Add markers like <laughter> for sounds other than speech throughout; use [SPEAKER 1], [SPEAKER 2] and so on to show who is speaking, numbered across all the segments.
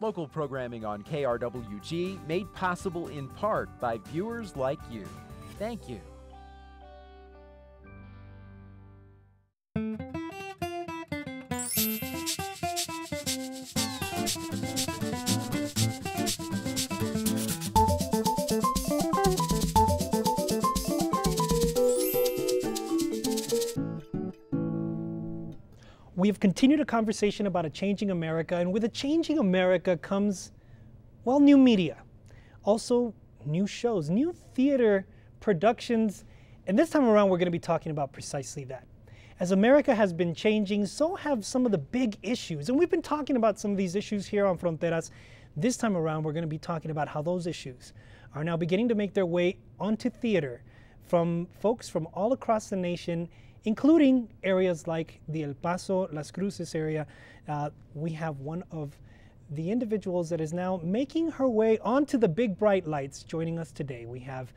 [SPEAKER 1] Local programming on KRWG made possible in part by viewers like you. Thank you.
[SPEAKER 2] We have continued a conversation about a changing America, and with a changing America comes, well, new media. Also, new shows, new theater productions, and this time around we're going to be talking about precisely that. As America has been changing, so have some of the big issues. And we've been talking about some of these issues here on Fronteras. This time around, we're going to be talking about how those issues are now beginning to make their way onto theater from folks from all across the nation including areas like the El Paso, Las Cruces area. Uh, we have one of the individuals that is now making her way onto the big bright lights joining us today. We have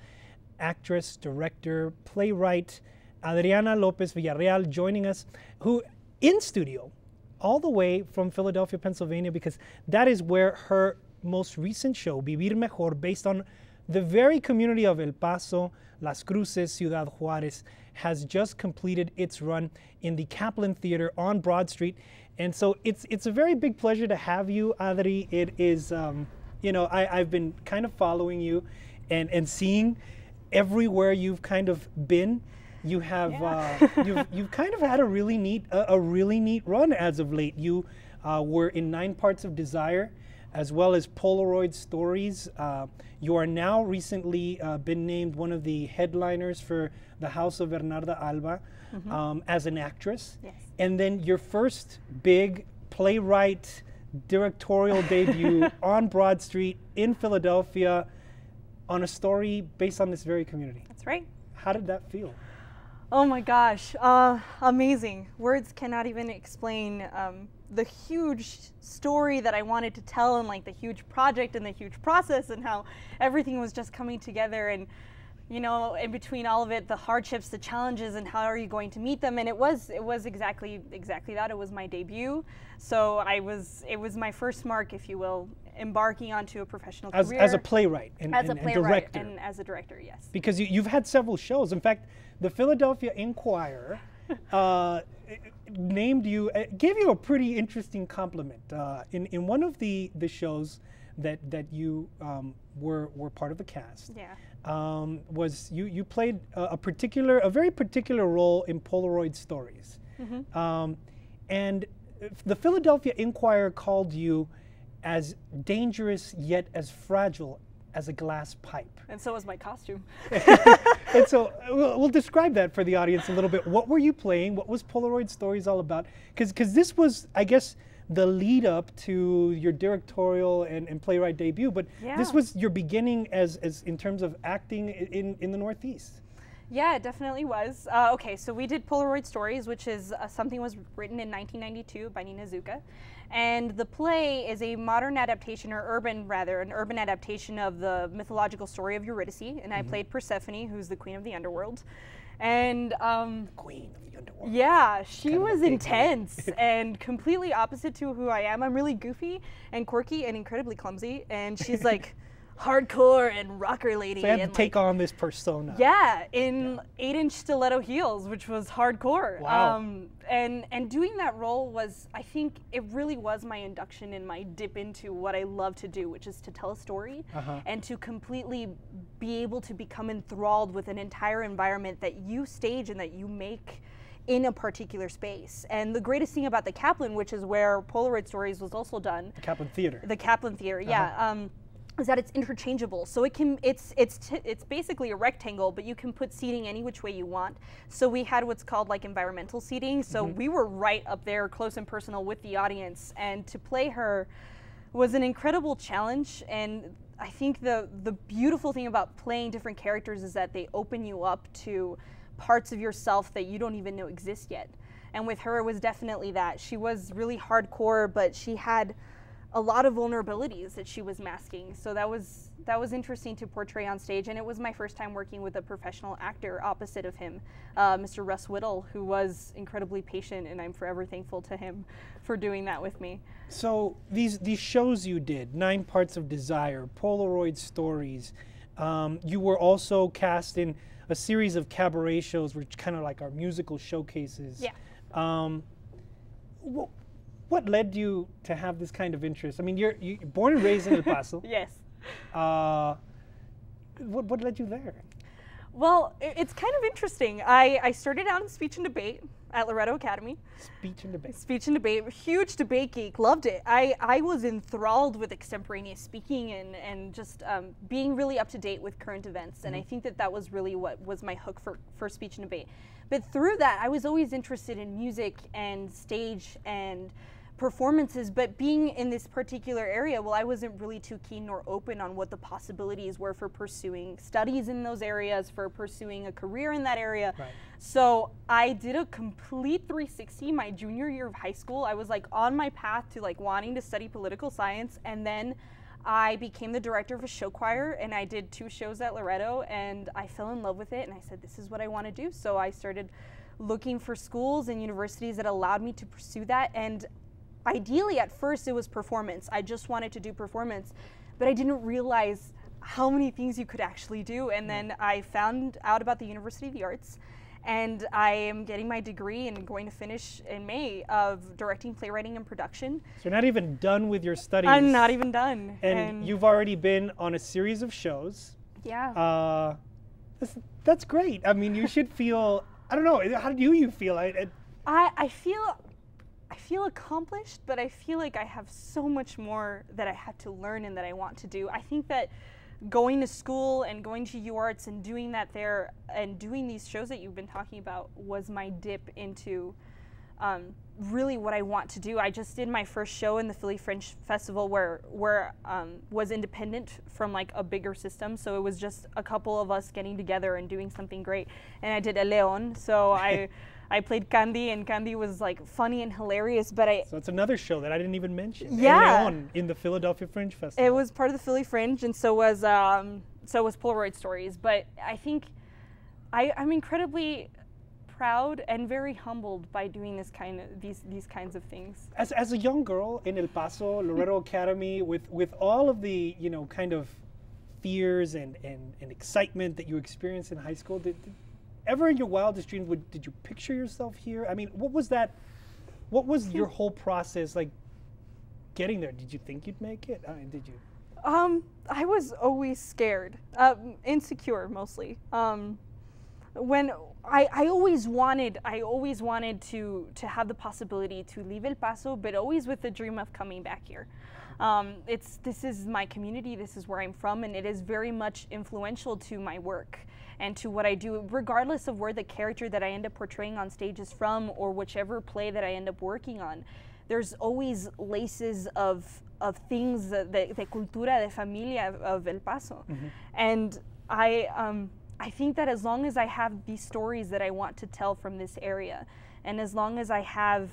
[SPEAKER 2] actress, director, playwright Adriana Lopez Villarreal joining us, who in studio, all the way from Philadelphia, Pennsylvania, because that is where her most recent show, Vivir Mejor, based on the very community of El Paso, Las Cruces, Ciudad Juarez, has just completed its run in the Kaplan Theater on Broad Street. And so it's, it's a very big pleasure to have you, Adri. It is, um, you know, I, I've been kind of following you and, and seeing everywhere you've kind of been. You have yeah. uh, you've, you've kind of had a really neat a, a really neat run as of late. You uh, were in Nine Parts of Desire, as well as Polaroid Stories. Uh, you are now recently uh, been named one of the headliners for the House of Bernarda Alba mm-hmm. um, as an actress.
[SPEAKER 3] Yes.
[SPEAKER 2] And then your first big playwright directorial <laughs> debut on Broad Street in Philadelphia on a story based on this very community.
[SPEAKER 3] That's right.
[SPEAKER 2] How did that feel?
[SPEAKER 3] Oh my gosh, uh, amazing. Words cannot even explain um, the huge story that I wanted to tell and like the huge project and the huge process and how everything was just coming together and you know in between all of it the hardships the challenges and how are you going to meet them? And it was it was exactly exactly that. It was my debut. So I was it was my first mark if you will embarking onto a professional
[SPEAKER 2] as,
[SPEAKER 3] career.
[SPEAKER 2] as a playwright and,
[SPEAKER 3] as
[SPEAKER 2] and,
[SPEAKER 3] a playwright
[SPEAKER 2] and director.
[SPEAKER 3] and as a director yes.
[SPEAKER 2] Because you, you've had several shows. In fact the Philadelphia Inquirer <laughs> uh, named you, uh, gave you a pretty interesting compliment. Uh, in, in one of the, the shows that, that you um, were, were part of the cast,
[SPEAKER 3] yeah.
[SPEAKER 2] um, was you, you played a, a, particular, a very particular role in Polaroid Stories. Mm-hmm. Um, and the Philadelphia Inquirer called you as dangerous yet as fragile as a glass pipe.
[SPEAKER 3] And so was my costume. <laughs>
[SPEAKER 2] and so <laughs> we'll, we'll, describe that for the audience a little bit. What were you playing? What was Polaroid Stories all about? Because this was, I guess, the lead up to your directorial and, and playwright debut, but yeah. this was your beginning as, as in terms of acting in, in the Northeast.
[SPEAKER 3] Yeah, it definitely was. Uh, okay, so we did Polaroid Stories, which is uh, something was written in 1992 by Naomi Iizuka. And the play is a modern adaptation, or urban rather, an urban adaptation of the mythological story of Eurydice. And mm-hmm. I played Persephone, who's the queen of the underworld. And um,
[SPEAKER 2] queen of the underworld.
[SPEAKER 3] Yeah, she kind was intense <laughs> and completely opposite to who I am. I'm really goofy and quirky and incredibly clumsy. And she's like, hardcore and rocker lady.
[SPEAKER 2] So you had
[SPEAKER 3] and
[SPEAKER 2] to take on this persona.
[SPEAKER 3] Yeah, in yeah. eight inch stiletto heels, which was hardcore.
[SPEAKER 2] Wow. Um,
[SPEAKER 3] and and doing that role was, I think, it really was my induction and my dip into what I love to do, which is to tell a story uh-huh. and to completely be able to become enthralled with an entire environment that you stage and that you make in a particular space. And the greatest thing about the Kaplan, which is where Polaroid Stories was also done,
[SPEAKER 2] the Kaplan Theater.
[SPEAKER 3] The Kaplan Theater, yeah. Uh-huh. Um, is that it's interchangeable. So it can it's it's t- it's basically a rectangle, but you can put seating any which way you want. So we had what's called like environmental seating. So mm-hmm. we were right up there, close and personal with the audience, and to play her was an incredible challenge. And I think the the beautiful thing about playing different characters is that they open you up to parts of yourself that you don't even know exist yet. And with her, it was definitely that she was really hardcore, but she had a lot of vulnerabilities that she was masking. So that was that was interesting to portray on stage, and it was my first time working with a professional actor opposite of him, uh, Mr. Russ Whittle, who was incredibly patient, and I'm forever thankful to him for doing that with me.
[SPEAKER 2] So these these shows you did, Nine Parts of Desire, Polaroid Stories, um, you were also cast in a series of cabaret shows, which kind of like our musical showcases.
[SPEAKER 3] Yeah.
[SPEAKER 2] Um, wh- what led you to have this kind of interest? I mean, you're, you're born and raised in El Paso. <laughs>
[SPEAKER 3] Yes.
[SPEAKER 2] Uh, what, what led you there?
[SPEAKER 3] Well, it's kind of interesting. I, I started out in speech and debate at Loretto Academy.
[SPEAKER 2] Speech and debate.
[SPEAKER 3] Speech and debate, huge debate geek, loved it. I, I was enthralled with extemporaneous speaking and, and just um, being really up to date with current events. And I think that that was really what was my hook for, for speech and debate. But through that, I was always interested in music and stage and performances, but being in this particular area, well, I wasn't really too keen nor open on what the possibilities were for pursuing studies in those areas, for pursuing a career in that area.
[SPEAKER 2] Right.
[SPEAKER 3] So I did a complete 360 my junior year of high school. I was like on my path to like wanting to study political science, and then I became the director of a show choir, and I did two shows at Loretto, and I fell in love with it, and I said, "This is what I want to do." So I started looking for schools and universities that allowed me to pursue that, and ideally at first it was performance. I just wanted to do performance, but I didn't realize how many things you could actually do. And then I found out about the University of the Arts, and I am getting my degree and going to finish in May of directing, playwriting, and production.
[SPEAKER 2] So you're not even done with your studies.
[SPEAKER 3] I'm not even done.
[SPEAKER 2] And, you've already been on a series of shows.
[SPEAKER 3] yeah.
[SPEAKER 2] Uh, that's, that's great. I mean, you should feel. I don't know. How do you feel? I, I,
[SPEAKER 3] I, I feel feel accomplished, but I feel like I have so much more that I had to learn and that I want to do. I think that going to school and going to UArts and doing that there and doing these shows that you've been talking about was my dip into um, really what I want to do. I just did my first show in the Philly Fringe Festival where where um, was independent from like a bigger system. So it was just a couple of us getting together and doing something great. And I did a Leon. So I <laughs> I played Candy and Candy was like funny and hilarious. But I
[SPEAKER 2] so it's another show that I didn't even mention.
[SPEAKER 3] Yeah.
[SPEAKER 2] Leon in the Philadelphia Fringe Festival.
[SPEAKER 3] it was part of the Philly Fringe, and so was um, so was Polaroid Stories. But I think I, I'm incredibly proud and very humbled by doing this kind of these these kinds of things.
[SPEAKER 2] as, as a young girl in El Paso, Loretto Academy, with, with all of the, you know, kind of fears and, and, and excitement that you experienced in high school, did, did ever in your wildest dreams, would, did you picture yourself here? I mean, what was that, what was your whole process like getting there? Did you think you'd make it? I mean, did you?
[SPEAKER 3] Um, I was always scared, um, insecure mostly. Um, when I, I always wanted, I always wanted to to have the possibility to leave El Paso, but always with the dream of coming back here. Um, it's this is my community, this is where I'm from, and it is very much influential to my work and to what I do, regardless of where the character that I end up portraying on stage is from or whichever play that I end up working on. There's always laces of of things that the, the cultura de familia of, of El Paso, and I um, I think that as long as I have these stories that I want to tell from this area, and as long as I have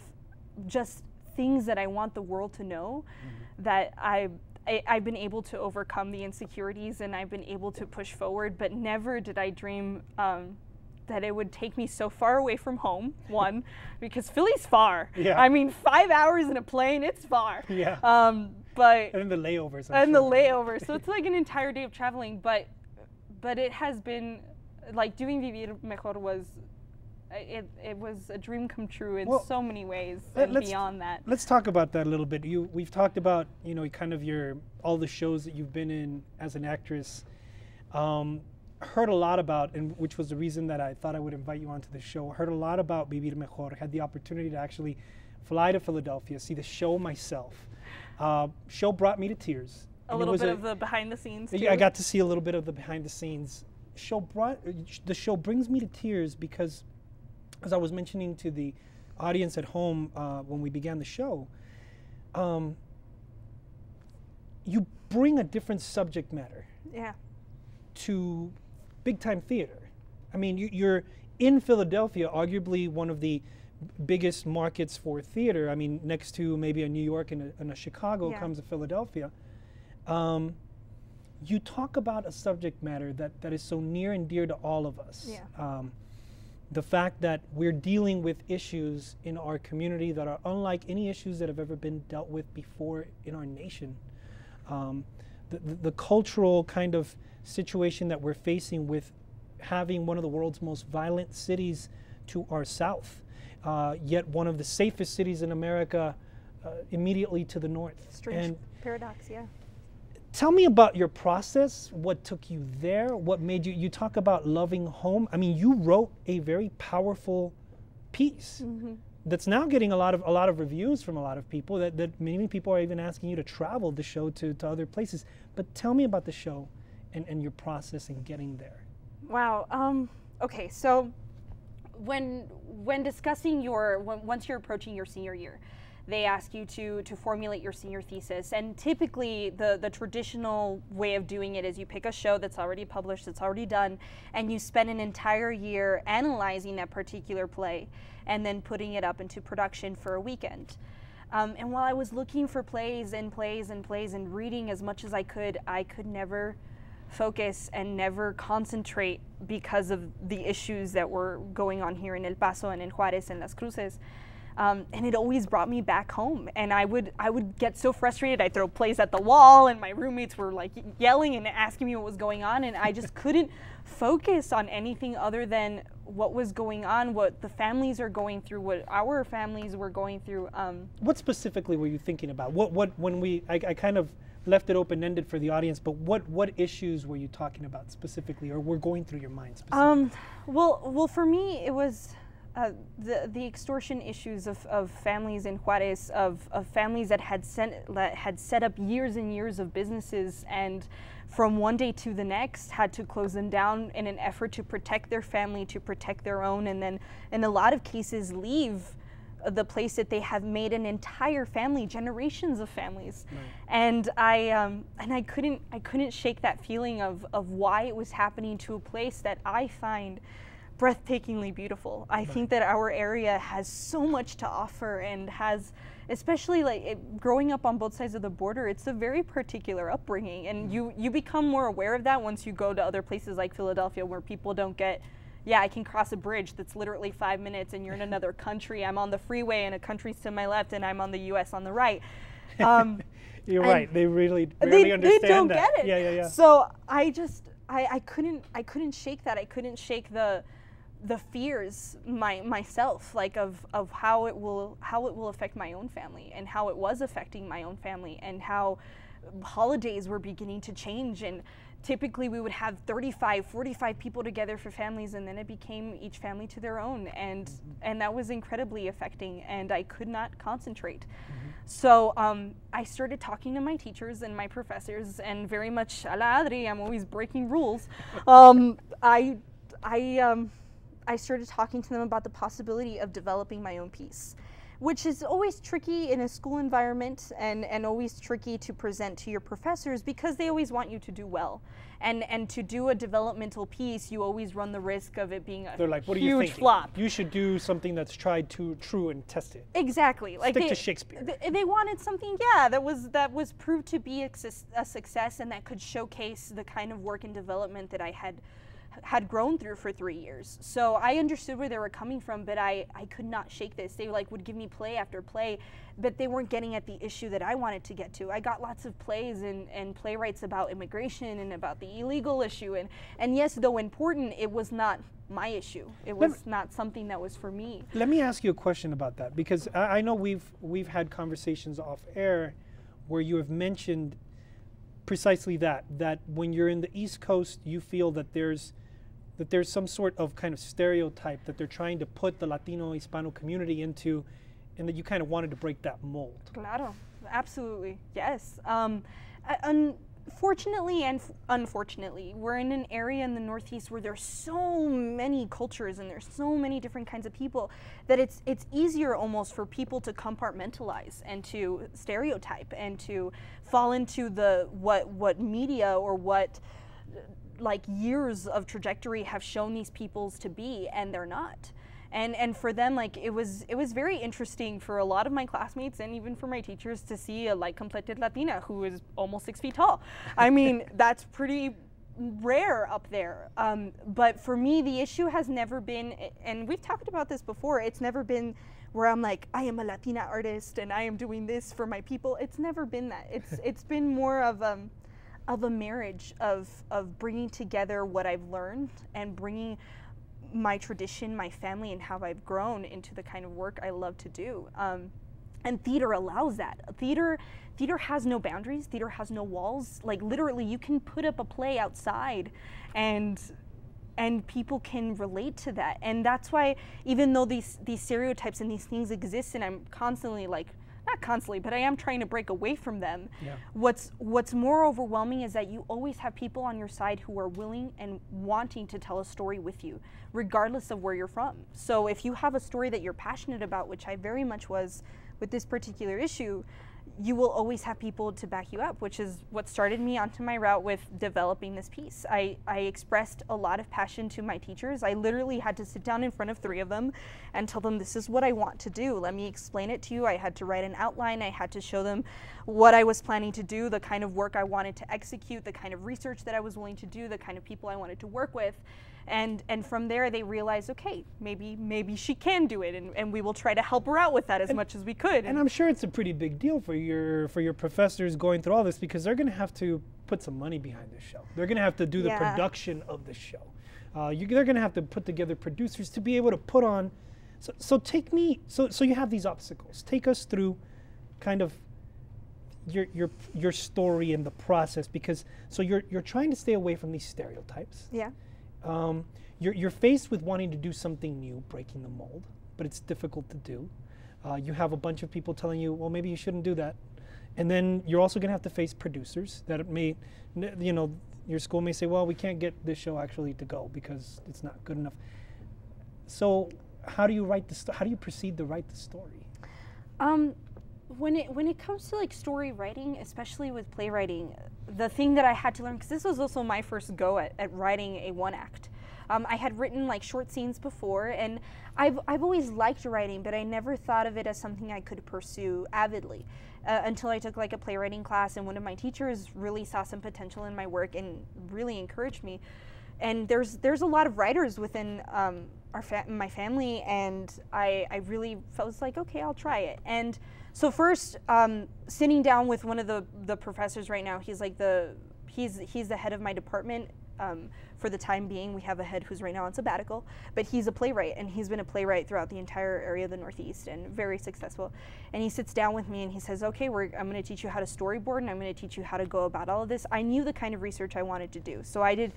[SPEAKER 3] just things that I want the world to know, that I, I I've been able to overcome the insecurities and I've been able to push forward. But never did I dream. Um, that it would take me so far away from home, <laughs> one, because Philly's far.
[SPEAKER 2] Yeah.
[SPEAKER 3] I mean, five hours in a plane, it's far.
[SPEAKER 2] Yeah.
[SPEAKER 3] Um, but
[SPEAKER 2] And the layovers. I'm
[SPEAKER 3] and the
[SPEAKER 2] sure.
[SPEAKER 3] layover. So <laughs> it's like an entire day of traveling, but but it has been like doing Vivir Mejor was it, it was a dream come true in
[SPEAKER 2] Well,
[SPEAKER 3] so many ways and beyond that.
[SPEAKER 2] Let's talk about that a little bit. You, we've talked about, you know, kind of your all the shows that you've been in as an actress. Um, heard a lot about, and which was the reason that I thought I would invite you onto the show. Heard a lot about Vivir Mejor. Had the opportunity to actually fly to Philadelphia, see the show myself. Uh, show brought me to tears.
[SPEAKER 3] A
[SPEAKER 2] and
[SPEAKER 3] little bit of the behind the scenes.
[SPEAKER 2] I got to see a little bit of the behind the scenes. Show brought the show brings me to tears because, as I was mentioning to the audience at home uh, when we began the show, um, you bring a different subject matter
[SPEAKER 3] yeah.
[SPEAKER 2] to big time theater. I mean, you, you're in Philadelphia, arguably one of the biggest markets for theater. I mean, next to maybe a New York and a, and a Chicago
[SPEAKER 3] Yeah.
[SPEAKER 2] comes a Philadelphia. Um, you talk about a subject matter that, that is so near and dear to all of us.
[SPEAKER 3] Yeah.
[SPEAKER 2] Um, the fact that we're dealing with issues in our community that are unlike any issues that have ever been dealt with before in our nation. Um, the, the, the cultural kind of situation that we're facing with having one of the world's most violent cities to our south, uh, yet one of the safest cities in America uh, immediately to the north.
[SPEAKER 3] Strange
[SPEAKER 2] And
[SPEAKER 3] paradox, yeah.
[SPEAKER 2] Tell me about your process what took you there what made you you talk about loving home. I mean you wrote a very powerful piece that's now getting a lot of a lot of reviews from a lot of people that, that many people are even asking you to travel the show to, to other places. But tell me about the show and, and your process in getting there.
[SPEAKER 3] Wow. Um, okay, so when when discussing your when, once you're approaching your senior year, they ask you to to formulate your senior thesis, and typically the the traditional way of doing it is you pick a show that's already published, that's already done, and you spend an entire year analyzing that particular play, and then putting it up into production for a weekend. Um, and while I was looking for plays and plays and plays and reading as much as I could, I could never focus and never concentrate because of the issues that were going on here in El Paso and in Juarez and Las Cruces. Um, and it always brought me back home. And I would I would get so frustrated. I'd throw plays at the wall, and my roommates were like yelling and asking me what was going on, and I just couldn't focus on anything other than what was going on, what the families are going through, what our families were going through. Um,
[SPEAKER 2] what specifically were you thinking about what what when we i, I kind of left it open-ended for the audience but what what issues were you talking about specifically or were going through your mind specifically?
[SPEAKER 3] Um, well, well, for me, it was uh, the the extortion issues of, of families in Juarez, of, of families that had sent that had set up years and years of businesses, and from one day to the next had to close them down in an effort to protect their family, to protect their own, and then in a lot of cases leave the place that they have made an entire family, generations of families, and I um, and I couldn't I couldn't shake that feeling of of why it was happening to a place that I find breathtakingly beautiful. I think that our area has so much to offer and has especially like it, growing up on both sides of the border it's a very particular upbringing and you you become more aware of that once you go to other places like Philadelphia where people don't get yeah, I can cross a bridge that's literally five minutes and you're in another <laughs> country. I'm on the freeway and a country's to my left and I'm on the US on the right. Um, <laughs>
[SPEAKER 2] You're right. They really
[SPEAKER 3] they,
[SPEAKER 2] understand
[SPEAKER 3] they don't
[SPEAKER 2] that.
[SPEAKER 3] get it.
[SPEAKER 2] Yeah, yeah, yeah.
[SPEAKER 3] So I just I, I couldn't I couldn't shake that. I couldn't shake the the fears my myself like of of how it will how it will affect my own family and how it was affecting my own family and how holidays were beginning to change. And typically we would have 35 45 people together for families and then it became each family to their own. And and that was incredibly affecting and i could not concentrate. So um, i started talking to my teachers and my professors and very much a la adri i'm always breaking rules. <laughs> Um, i i um, i started talking to them about the possibility of developing my own piece which is always tricky in a school environment and, and always tricky to present to your professors because they always want you to do well. And and to do a developmental piece, you always run the risk of it being a
[SPEAKER 2] They're like, what are
[SPEAKER 3] huge
[SPEAKER 2] you thinking?
[SPEAKER 3] flop.
[SPEAKER 2] You should do something that's tried to true and tested.
[SPEAKER 3] Exactly. Like
[SPEAKER 2] Stick
[SPEAKER 3] they,
[SPEAKER 2] to Shakespeare.
[SPEAKER 3] th- they wanted something, yeah, that was that was proved to be a success and that could showcase the kind of work and development that I had had grown through for three years. So I understood where they were coming from, but I, I could not shake this. They like would give me play after play, but they weren't getting at the issue that I wanted to get to. I got lots of plays and, and playwrights about immigration and about the illegal issue and, and yes, though important, it was not my issue. It was not something that was for me.
[SPEAKER 2] Let me ask you a question about that because I, I know we've we've had conversations off air where you have mentioned precisely that that when you're in the East Coast, you feel that there's that there's some sort of kind of stereotype that they're trying to put the Latino Hispano community into, and that you kind of wanted to break that mold.
[SPEAKER 3] Claro, absolutely, yes. Um, unfortunately and unfortunately, we're in an area in the Northeast where there's so many cultures and there's so many different kinds of people that it's it's easier almost for people to compartmentalize and to stereotype and to fall into the what what media or what like years of trajectory have shown these peoples to be and they're not. And and for them like it was it was very interesting for a lot of my classmates and even for my teachers to see a light complected latina who is almost six feet tall. I <laughs> mean that's pretty rare up there. Um, but for me the issue has never been and we've talked about this before it's never been where i'm like i am a latina artist and i am doing this for my people. It's never been that. It's <laughs> it's been more of um of a marriage of of bringing together what i've learned and bringing my tradition, my family, and how I've grown into the kind of work I love to do. Um, and theater allows that. Theater, theater has no boundaries. Theater has no walls. Like literally, you can put up a play outside, and and people can relate to that. And that's why, even though these these stereotypes and these things exist, and I'm constantly like not constantly, but I am trying to break away from them. Yeah. What's what's more overwhelming is that you always have people on your side who are willing and wanting to tell a story with you, regardless of where you're from. So if you have a story that you're passionate about, which I very much was with this particular issue, you will always have people to back you up, which is what started me onto my route with developing this piece. I, I expressed a lot of passion to my teachers. I literally had to sit down in front of three of them and tell them, This is what I want to do. Let me explain it to you. I had to write an outline. I had to show them what I was planning to do, the kind of work I wanted to execute, the kind of research that I was willing to do, the kind of people I wanted to work with and and from there they realize okay maybe maybe she can do it and, and we will try to help her out with that as and, much as we could
[SPEAKER 2] and i'm sure it's a pretty big deal for your for your professors going through all this because they're going to have to put some money behind this show. They're going to have to do the yeah. production of the show. Uh, you, they're going to have to put together producers to be able to put on so, so take me so so you have these obstacles. Take us through kind of your your your story and the process because so you're you're trying to stay away from these stereotypes.
[SPEAKER 3] Yeah.
[SPEAKER 2] Um, you're, you're faced with wanting to do something new, breaking the mold, but it's difficult to do. Uh, you have a bunch of people telling you, well, maybe you shouldn't do that. And then you're also going to have to face producers that may, you know, your school may say, well, we can't get this show actually to go because it's not good enough. So, how do you write the sto- how do you proceed to write the story?
[SPEAKER 3] Um, when it when it comes to like story writing, especially with playwriting, the thing that I had to learn because this was also my first go at, at writing a one act. Um, I had written like short scenes before, and I've I've always liked writing, but I never thought of it as something I could pursue avidly. Uh, until I took like a playwriting class, and one of my teachers really saw some potential in my work and really encouraged me. And there's there's a lot of writers within um, our fa- my family, and I I really felt like okay, I'll try it. And so first, um, sitting down with one of the, the professors right now, he's like the he's he's the head of my department. Um, for the time being, we have a head who's right now on sabbatical, but he's a playwright and he's been a playwright throughout the entire area of the Northeast and very successful. And he sits down with me and he says, "Okay, I'm going to teach you how to storyboard and I'm going to teach you how to go about all of this." I knew the kind of research I wanted to do, so I did.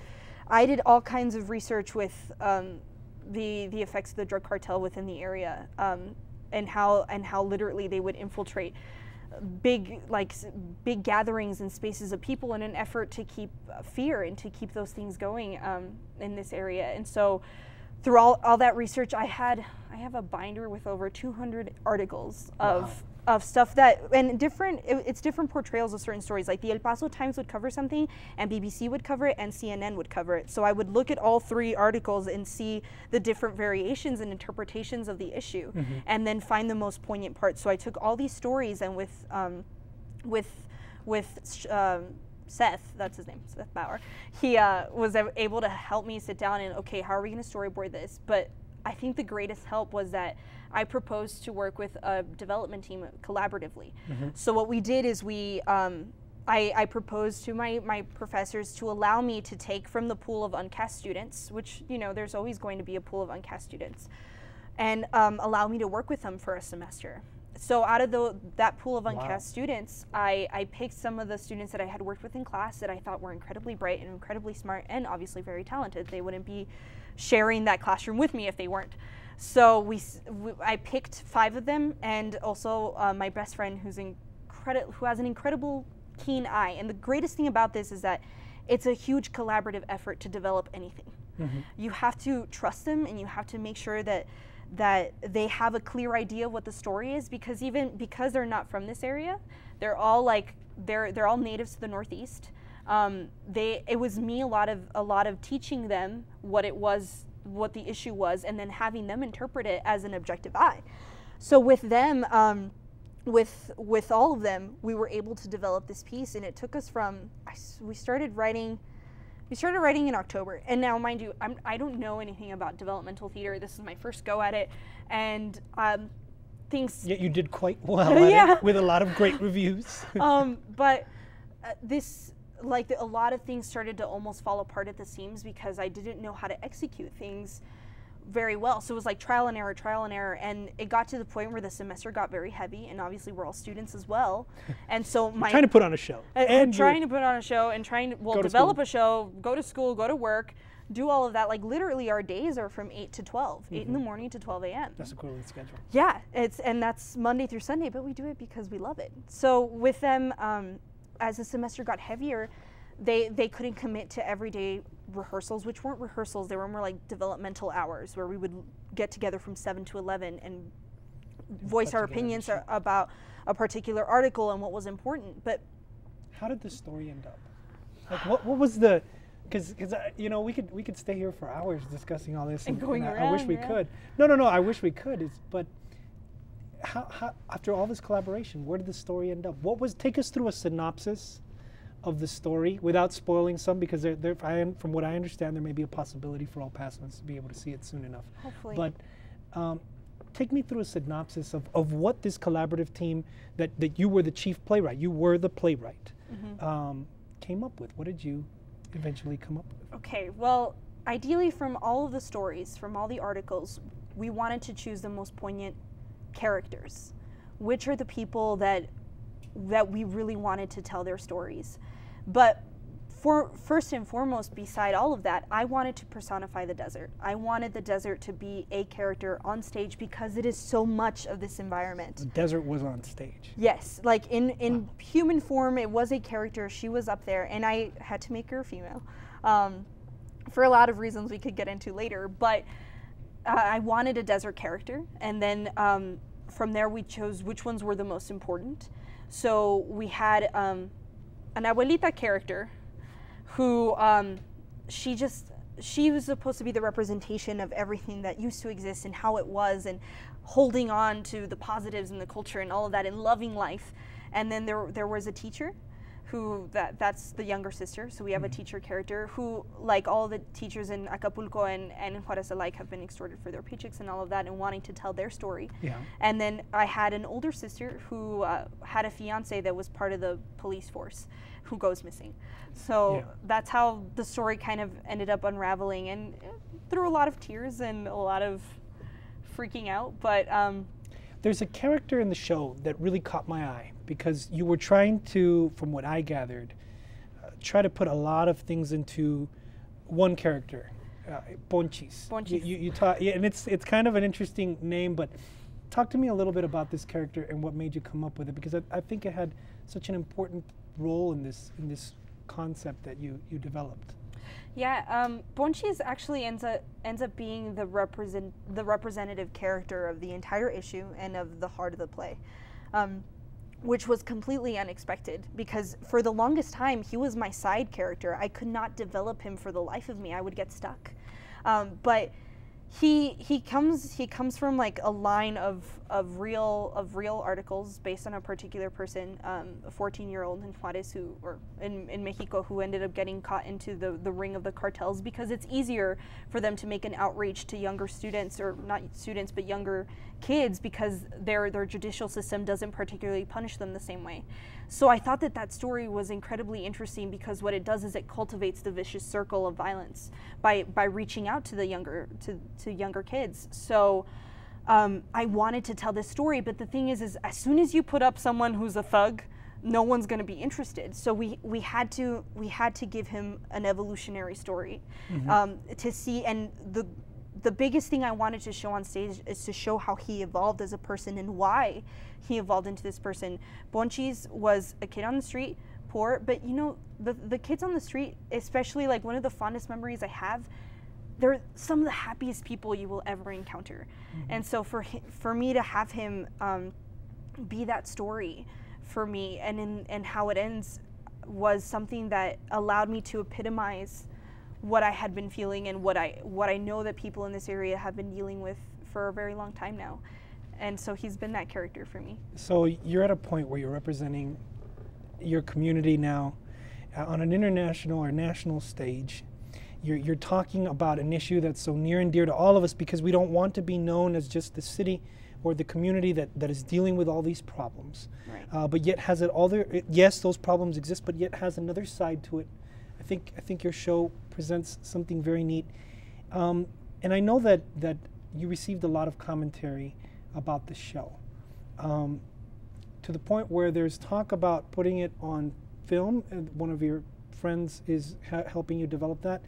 [SPEAKER 3] I did all kinds of research with um, the the effects of the drug cartel within the area. Um, and how and how literally they would infiltrate big like big gatherings and spaces of people in an effort to keep uh, fear and to keep those things going um, in this area. And so through all, all that research i had i have a binder with over 200 articles wow. of stuff that and different it, it's different portrayals of certain stories like the el paso times would cover something and bbc would cover it and cnn would cover it so i would look at all three articles and see the different variations and interpretations of the issue mm-hmm. and then find the most poignant part so i took all these stories and with um, with with um, Seth, that's his name, Seth Bauer. He uh, was able to help me sit down and okay, how are we going to storyboard this? But I think the greatest help was that I proposed to work with a development team collaboratively. Mm-hmm. So what we did is we um, I, I, proposed to my, my professors to allow me to take from the pool of uncast students, which, you know, there's always going to be a pool of uncast students, and um, allow me to work with them for a semester. So out of the, that pool of uncast wow. students, I, I picked some of the students that I had worked with in class that I thought were incredibly bright and incredibly smart and obviously very talented. They wouldn't be sharing that classroom with me if they weren't. So we, we I picked five of them, and also uh, my best friend, who's incredible, who has an incredible keen eye. And the greatest thing about this is that it's a huge collaborative effort to develop anything. Mm-hmm. You have to trust them, and you have to make sure that that they have a clear idea of what the story is because even because they're not from this area they're all like they're they're all natives to the northeast um, they it was me a lot of a lot of teaching them what it was what the issue was and then having them interpret it as an objective eye. So with them, um, with with all of them, we were able to develop this piece, and it took us from we started writing. We started writing in October, and now, mind you, I'm, I don't know anything about developmental theater. This is my first go at it, and um, things.
[SPEAKER 2] Yet you did quite well <laughs> at
[SPEAKER 3] Yeah.
[SPEAKER 2] it with a lot of great reviews. <laughs>
[SPEAKER 3] um, but uh, this, like, the, a lot of things started to almost fall apart at the seams because I didn't know how to execute things very well. So it was like trial and error, trial and error, and it got to the point where the semester got very heavy, and obviously we're all students as well, <laughs> and so my
[SPEAKER 2] trying to put on a show.
[SPEAKER 3] and, trying to put on a show and trying to well
[SPEAKER 2] to
[SPEAKER 3] develop
[SPEAKER 2] school.
[SPEAKER 3] a show, go to school, go to work, do all of that. Like literally, our days are from eight to 12 eight in the morning to twelve a.m.
[SPEAKER 2] Mm-hmm. that's a quarterly schedule.
[SPEAKER 3] Yeah, it's and that's Monday through Sunday, but we do it because we love it. So with them, um, as the semester got heavier, they they couldn't commit to everyday rehearsals, which weren't rehearsals. They were more like developmental hours where we would get together from seven to eleven and voice our opinions a- about a particular article and what was important. But
[SPEAKER 2] How did the story end up? Like, what, what was the? Because, because uh, you know, we could we could stay here for hours discussing all this,
[SPEAKER 3] And going
[SPEAKER 2] I, I wish we
[SPEAKER 3] yeah.
[SPEAKER 2] could. No, no, no. I wish we could. Is but how, how after all this collaboration, where did the story end up? What was? Take us through a synopsis of the story without spoiling some, because there, there, I, am- from what I understand, there may be a possibility for El Pasoans to be able to see it soon enough.
[SPEAKER 3] Hopefully.
[SPEAKER 2] But um, take me through a synopsis of, of what this collaborative team that, that you were the chief playwright, you were the playwright,
[SPEAKER 3] Mm-hmm.
[SPEAKER 2] um, came up with. What did you eventually come up with?
[SPEAKER 3] Okay, well, ideally, from all of the stories, from all the articles, we wanted to choose the most poignant characters. Which are the people that that we really wanted to tell their stories? But for first and foremost, beside all of that, I wanted to personify the desert. I wanted the desert to be a character on stage because it is so much of this environment.
[SPEAKER 2] The desert was on stage.
[SPEAKER 3] Yes, like in in human form, it was a character. She was up there, and I had to make her a female, um, for a lot of reasons we could get into later. But uh, I wanted a desert character, and then um, from there we chose which ones were the most important. So we had um, an abuelita character, who um, she just she was supposed to be the representation of everything that used to exist and how it was and holding on to the positives and the culture and all of that and loving life and then there there was a teacher who that that's the younger sister so we have a teacher character who like all the teachers in Acapulco and, and in Juarez alike have been extorted for their paychecks and all of that and wanting to tell their story
[SPEAKER 2] Yeah.
[SPEAKER 3] and then I had an older sister who uh, had a fiance that was part of the police force who goes missing. So
[SPEAKER 2] Yeah.
[SPEAKER 3] that's how the story kind of ended up unraveling and uh, through a lot of tears and a lot of freaking out. But um,
[SPEAKER 2] There's a character in the show that really caught my eye because you were trying to, from what I gathered, uh, try to put a lot of things into one character, uh, Ponchis. You,
[SPEAKER 3] Ponchis.
[SPEAKER 2] you, you talk, yeah, and it's it's kind of an interesting name, but talk to me a little bit about this character and what made you come up with it because I, I think it had such an important role in this in this concept that you you developed.
[SPEAKER 3] yeah, um, Ponchis actually ends up ends up being the represent the representative character of the entire issue and of the heart of the play. Um, which was completely unexpected because for the longest time he was my side character. I could not develop him for the life of me. I would get stuck. Um, but he he comes he comes from like a line of, of real of real articles based on a particular person, um, a 14 year old in Juarez who or in, in Mexico who ended up getting caught into the, the ring of the cartels because it's easier for them to make an outreach to younger students or not students but younger kids because their their judicial system doesn't particularly punish them the same way. So I thought that that story was incredibly interesting because what it does is it cultivates the vicious circle of violence by by reaching out to the younger to, to younger kids. So um, I wanted to tell this story, but the thing is, is as soon as you put up someone who's a thug, no one's going to be interested. So we we had to we had to give him an evolutionary story um, to see and the the biggest thing I wanted to show on stage is to show how he evolved as a person and why he evolved into this person. Ponchis was a kid on the street, poor, but you know, the, the kids on the street, especially like one of the fondest memories I have, they're some of the happiest people you will ever encounter. And so for for me to have him um, be that story for me and in and how it ends was something that allowed me to epitomize what I had been feeling and what I what I know that people in this area have been dealing with for a very long time now. And so he's been that character for me.
[SPEAKER 2] So you're at a point where you're representing your community now uh, on an international or national stage. You're, you're talking about an issue that's so near and dear to all of us because we don't want to be known as just the city or the community that, that is dealing with all these problems.
[SPEAKER 3] Right.
[SPEAKER 2] Uh, but yet has it all there, it- yes, those problems exist, but yet has another side to it. I think, I think your show presents something very neat. Um, and I know that, that you received a lot of commentary about the show. Um, to the point where there's talk about putting it on film, and one of your friends is helping you develop that.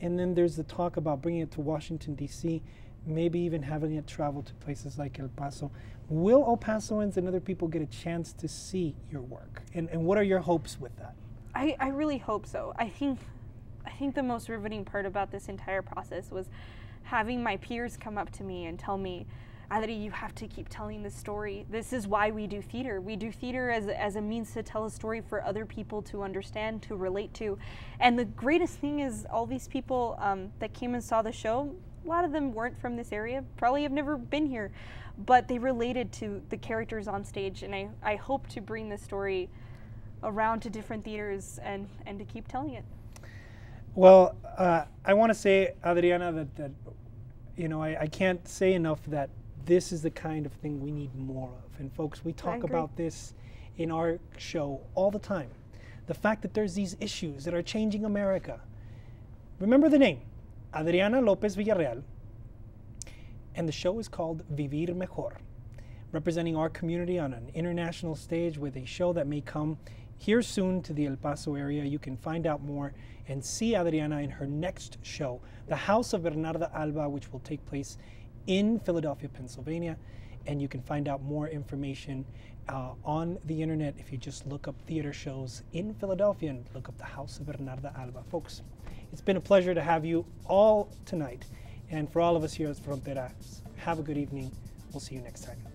[SPEAKER 2] And then there's the talk about bringing it to Washington, D.C., maybe even having it travel to places like El Paso. Will El Pasoans and other people get a chance to see your work? And, and what are your hopes with that?
[SPEAKER 3] I, I really hope so. I think I think the most riveting part about this entire process was having my peers come up to me and tell me, Adri, you have to keep telling this story. This is why we do theater. We do theater as, as a means to tell a story for other people to understand, to relate to. And the greatest thing is, all these people um, that came and saw the show, a lot of them weren't from this area, probably have never been here, but they related to the characters on stage. And I, I hope to bring this story around to different theaters and, and to keep telling it.
[SPEAKER 2] Well, uh, I want to say, Adriana, that, that you know, I, I can't say enough that this is the kind of thing we need more of. And folks, we talk about this in our show all the time. The fact that there's these issues that are changing America. Remember the name, Adriana Lopez Villarreal. And the show is called Vivir Mejor, representing our community on an international stage with a show that may come here soon to the El Paso area. You can find out more and see Adriana in her next show, The House of Bernarda Alba, which will take place in Philadelphia, Pennsylvania. And you can find out more information uh, on the internet if you just look up theater shows in Philadelphia and look up The House of Bernarda Alba. Folks, it's been a pleasure to have you all tonight. And for all of us here at Fronteras, have a good evening. We'll see you next time.